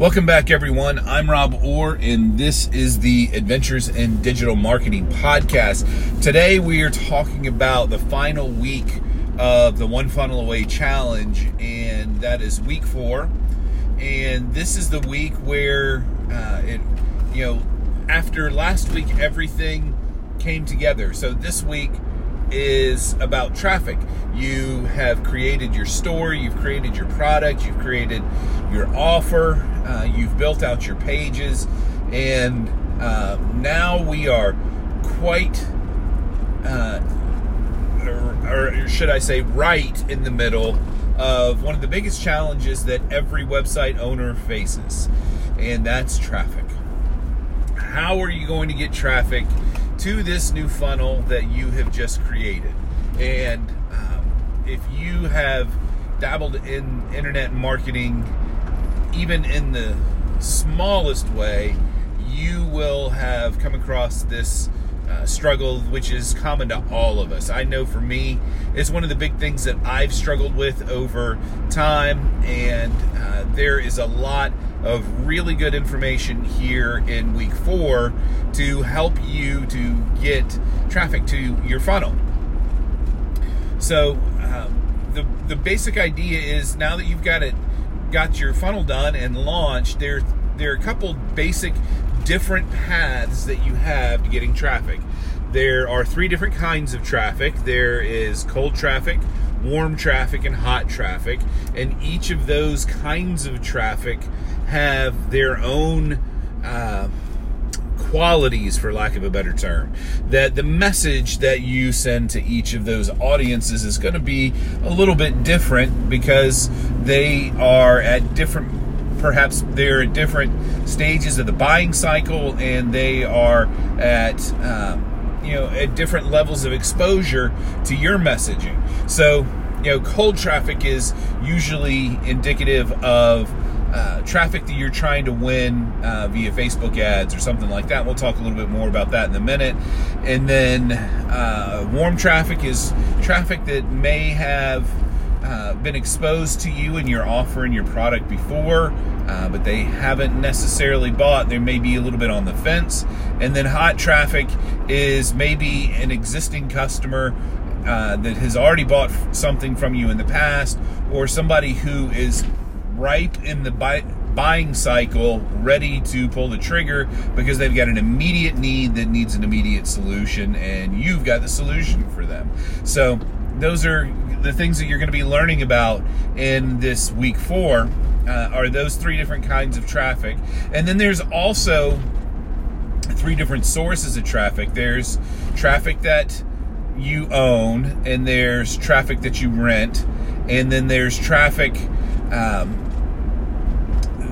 Welcome back, everyone. I'm Rob Orr, and this is the Adventures in Digital Marketing podcast. Today, we are talking about the final week of the One Funnel Away Challenge, and that is week four. And this is the week where uh, it, you know, after last week, everything came together. So this week, is about traffic. You have created your store, you've created your product, you've created your offer, uh, you've built out your pages, and uh, now we are quite, uh, or, or should I say, right in the middle of one of the biggest challenges that every website owner faces, and that's traffic. How are you going to get traffic to this new funnel that you have just created? And um, if you have dabbled in internet marketing even in the smallest way, you will have come across this uh, struggle, which is common to all of us. I know for me, it's one of the big things that I've struggled with over time, and uh, there is a lot of really good information here in week four to help you to get traffic to your funnel. So, um, the, the basic idea is now that you've got it got your funnel done and launched, there there are a couple basic different paths that you have to getting traffic. There are three different kinds of traffic. There is cold traffic, warm traffic, and hot traffic, and each of those kinds of traffic have their own uh, qualities, for lack of a better term. That the message that you send to each of those audiences is going to be a little bit different because they are at different perhaps they're at different stages of the buying cycle and they are at um, you know at different levels of exposure to your messaging so you know cold traffic is usually indicative of uh, traffic that you're trying to win uh, via Facebook ads or something like that. We'll talk a little bit more about that in a minute. And then uh, warm traffic is traffic that may have uh, been exposed to you and your offer and your product before, uh, but they haven't necessarily bought. They may be a little bit on the fence. And then hot traffic is maybe an existing customer uh, that has already bought something from you in the past, or somebody who is ripe in the buy, buying cycle, ready to pull the trigger because they've got an immediate need that needs an immediate solution, and you've got the solution for them. So, those are the things that you're going to be learning about in this week four. Uh, are those three different kinds of traffic, and then there's also three different sources of traffic. There's traffic that you own, and there's traffic that you rent, and then there's traffic um,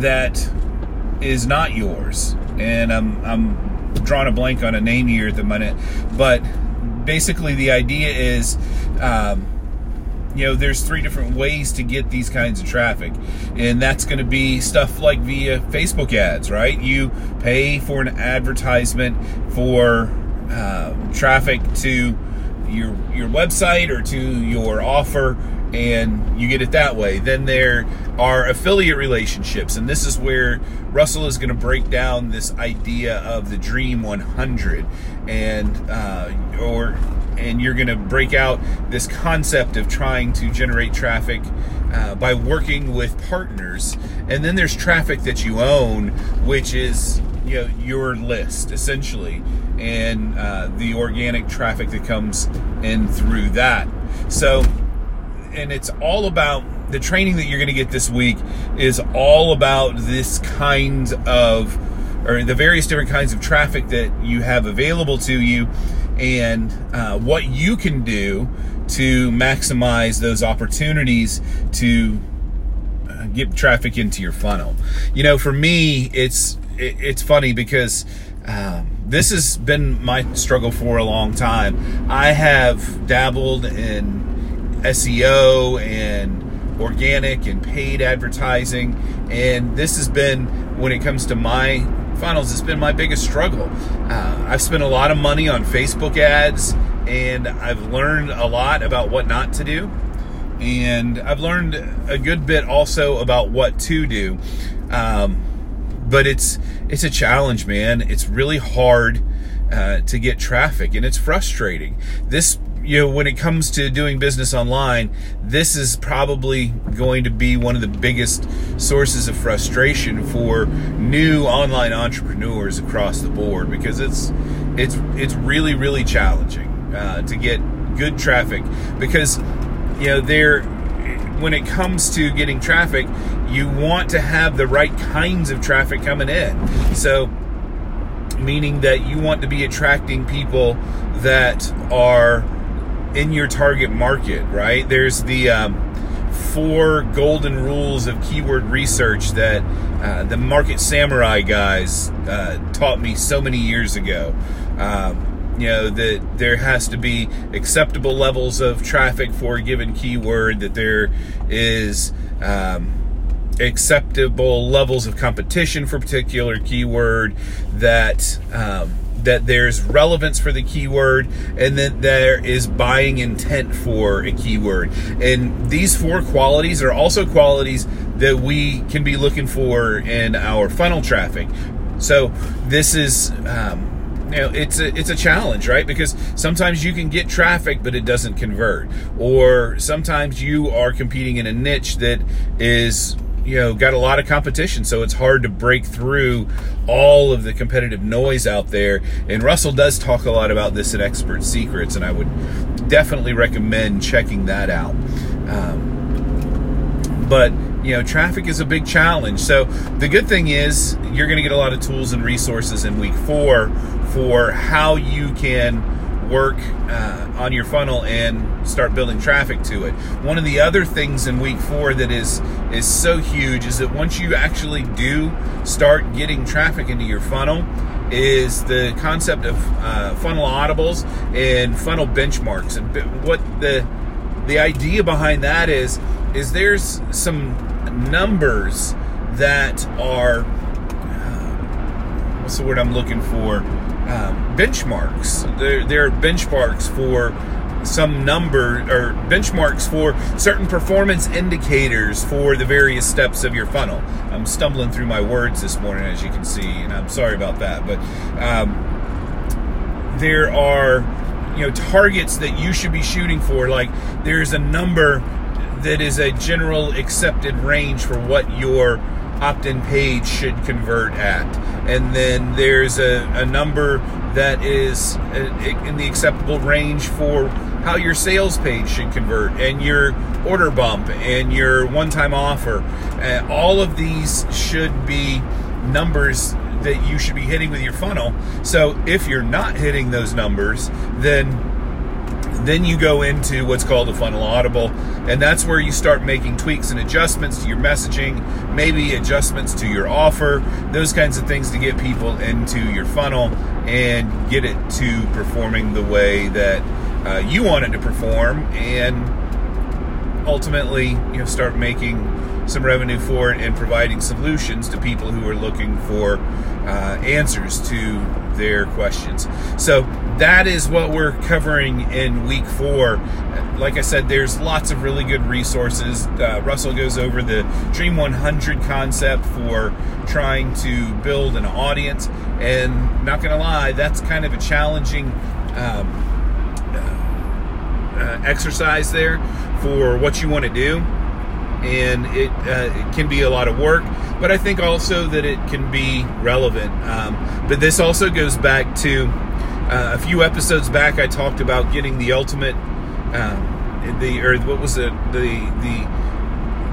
that is not yours. And I'm I'm drawing a blank on a name here at the minute, but basically the idea is. Um, you know, there's three different ways to get these kinds of traffic, and that's going to be stuff like via Facebook ads, right? You pay for an advertisement for uh, traffic to your your website or to your offer and you get it that way. Then there are affiliate relationships, and this is where Russell is going to break down this idea of the Dream 100, and uh, or and you're going to break out this concept of trying to generate traffic uh, by working with partners, and then there's traffic that you own, which is you know your list essentially, and uh, the organic traffic that comes in through that. So and it's all about the training that you're going to get this week is all about this kind of or the various different kinds of traffic that you have available to you and uh, what you can do to maximize those opportunities to uh, get traffic into your funnel. You know, for me, it's it, it's funny because um, this has been my struggle for a long time. I have dabbled in SEO and organic and paid advertising. And this has been, when it comes to my funnels, it's been my biggest struggle. Uh, I've spent a lot of money on Facebook ads and I've learned a lot about what not to do. And I've learned a good bit also about what to do. Um, but it's it's a challenge, man. It's really hard uh, to get traffic, and it's frustrating. This you know, when it comes to doing business online, this is probably going to be one of the biggest sources of frustration for new online entrepreneurs across the board because it's it's it's really really challenging uh, to get good traffic because you know there when it comes to getting traffic, you want to have the right kinds of traffic coming in. So meaning that you want to be attracting people that are in your target market, right? There's the um, four golden rules of keyword research that uh, the Market Samurai guys uh, taught me so many years ago. Um, you know that there has to be acceptable levels of traffic for a given keyword. That there is um, acceptable levels of competition for a particular keyword. That um, that there's relevance for the keyword and that there is buying intent for a keyword. And these four qualities are also qualities that we can be looking for in our funnel traffic. So this is um, you know it's a it's a challenge right because sometimes you can get traffic but it doesn't convert or sometimes you are competing in a niche that is you know got a lot of competition so it's hard to break through all of the competitive noise out there. And russell does talk a lot about this in expert secrets and i would definitely recommend checking that out. Um, but you know traffic is a big challenge. So the good thing is you're going to get a lot of tools and resources in week four for how you can work uh, on your funnel and start building traffic to it. One of the other things in week four that is is so huge is that once you actually do start getting traffic into your funnel, is the concept of uh, funnel audibles and funnel benchmarks. And what the the idea behind that is is there's some numbers that are uh, what's the word I'm looking for um, benchmarks. There, there are benchmarks for some number or benchmarks for certain performance indicators for the various steps of your funnel. I'm stumbling through my words this morning, as you can see, and I'm sorry about that. But um, there are, you know, targets that you should be shooting for. Like there's a number that is a general accepted range for what your opt-in page should convert at. And then there's a, a number that is uh, in the acceptable range for how your sales page should convert and your order bump and your one-time offer. Uh, all of these should be numbers that you should be hitting with your funnel. So if you're not hitting those numbers then then you go into what's called a funnel audible, and that's where you start making tweaks and adjustments to your messaging, maybe adjustments to your offer, those kinds of things to get people into your funnel and get it to performing the way that uh, you want it to perform, and ultimately, you know, start making some revenue for it and providing solutions to people who are looking for uh, answers to their questions. So that is what we're covering in week four. Like I said, there's lots of really good resources. Uh, Russell goes over the Dream 100 concept for trying to build an audience, and not gonna lie, that's kind of a challenging. Um, uh, exercise there for what you want to do and it, uh, it, can be a lot of work, but I think also that it can be relevant. Um, but this also goes back to uh, a few episodes back. I talked about getting the ultimate, um, the or what was it the the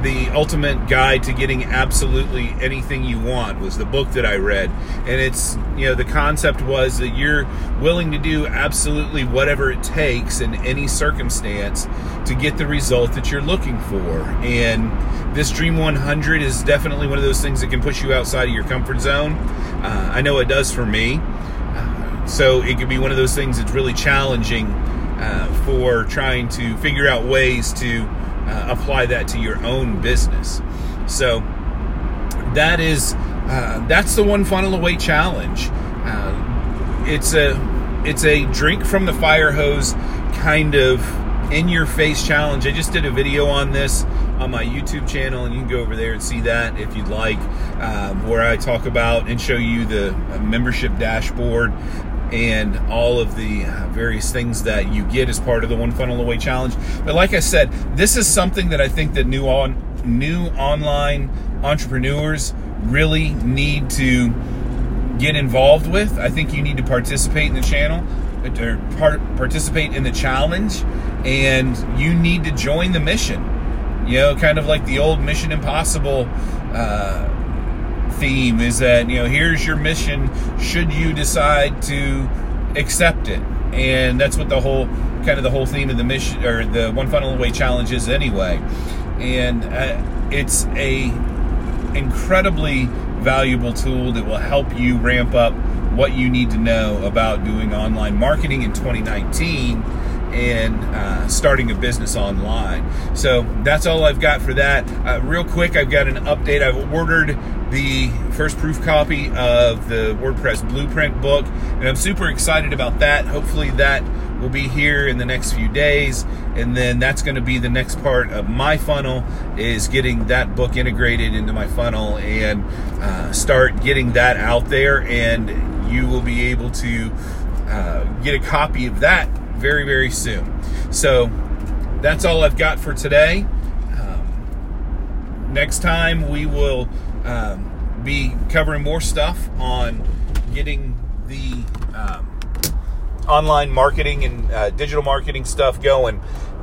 the ultimate guide to getting absolutely anything you want was the book that I read. And it's, you know, the concept was that you're willing to do absolutely whatever it takes in any circumstance to get the result that you're looking for. And this Dream 100 is definitely one of those things that can push you outside of your comfort zone. Uh, I know it does for me. Uh, so it could be one of those things that's really challenging uh, for trying to figure out ways to uh, apply that to your own business. So that is uh, that's the one funnel away challenge. Uh, it's a it's a drink from the fire hose kind of in your face challenge. I just did a video on this on my YouTube channel, and you can go over there and see that if you'd like, um, where I talk about and show you the uh, membership dashboard and all of the uh, various things that you get as part of the One Funnel Away Challenge. But like I said, this is something that I think that new on new online entrepreneurs really need to get involved with. I think you need to participate in the channel or part, participate in the challenge and you need to join the mission. You know, kind of like the old Mission Impossible uh, theme is that, you know, here's your mission should you decide to accept it. And that's what the whole kind of the whole theme of the mission or the One Funnel Away challenge is anyway. And uh, it's a incredibly valuable tool that will help you ramp up what you need to know about doing online marketing in 2019 and uh, starting a business online. So that's all I've got for that. Uh, real quick, I've got an update. I've ordered the first proof copy of the WordPress Blueprint book, and I'm super excited about that. Hopefully, that will be here in the next few days and then that's going to be the next part of my funnel is getting that book integrated into my funnel and uh, start getting that out there and you will be able to uh, get a copy of that very very soon so that's all i've got for today um, next time we will um, be covering more stuff on getting the um, online marketing and uh, digital marketing stuff going.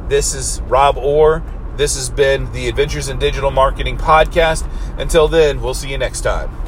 This is Rob Orr. This has been the Adventures in Digital Marketing podcast. Until then, we'll see you next time.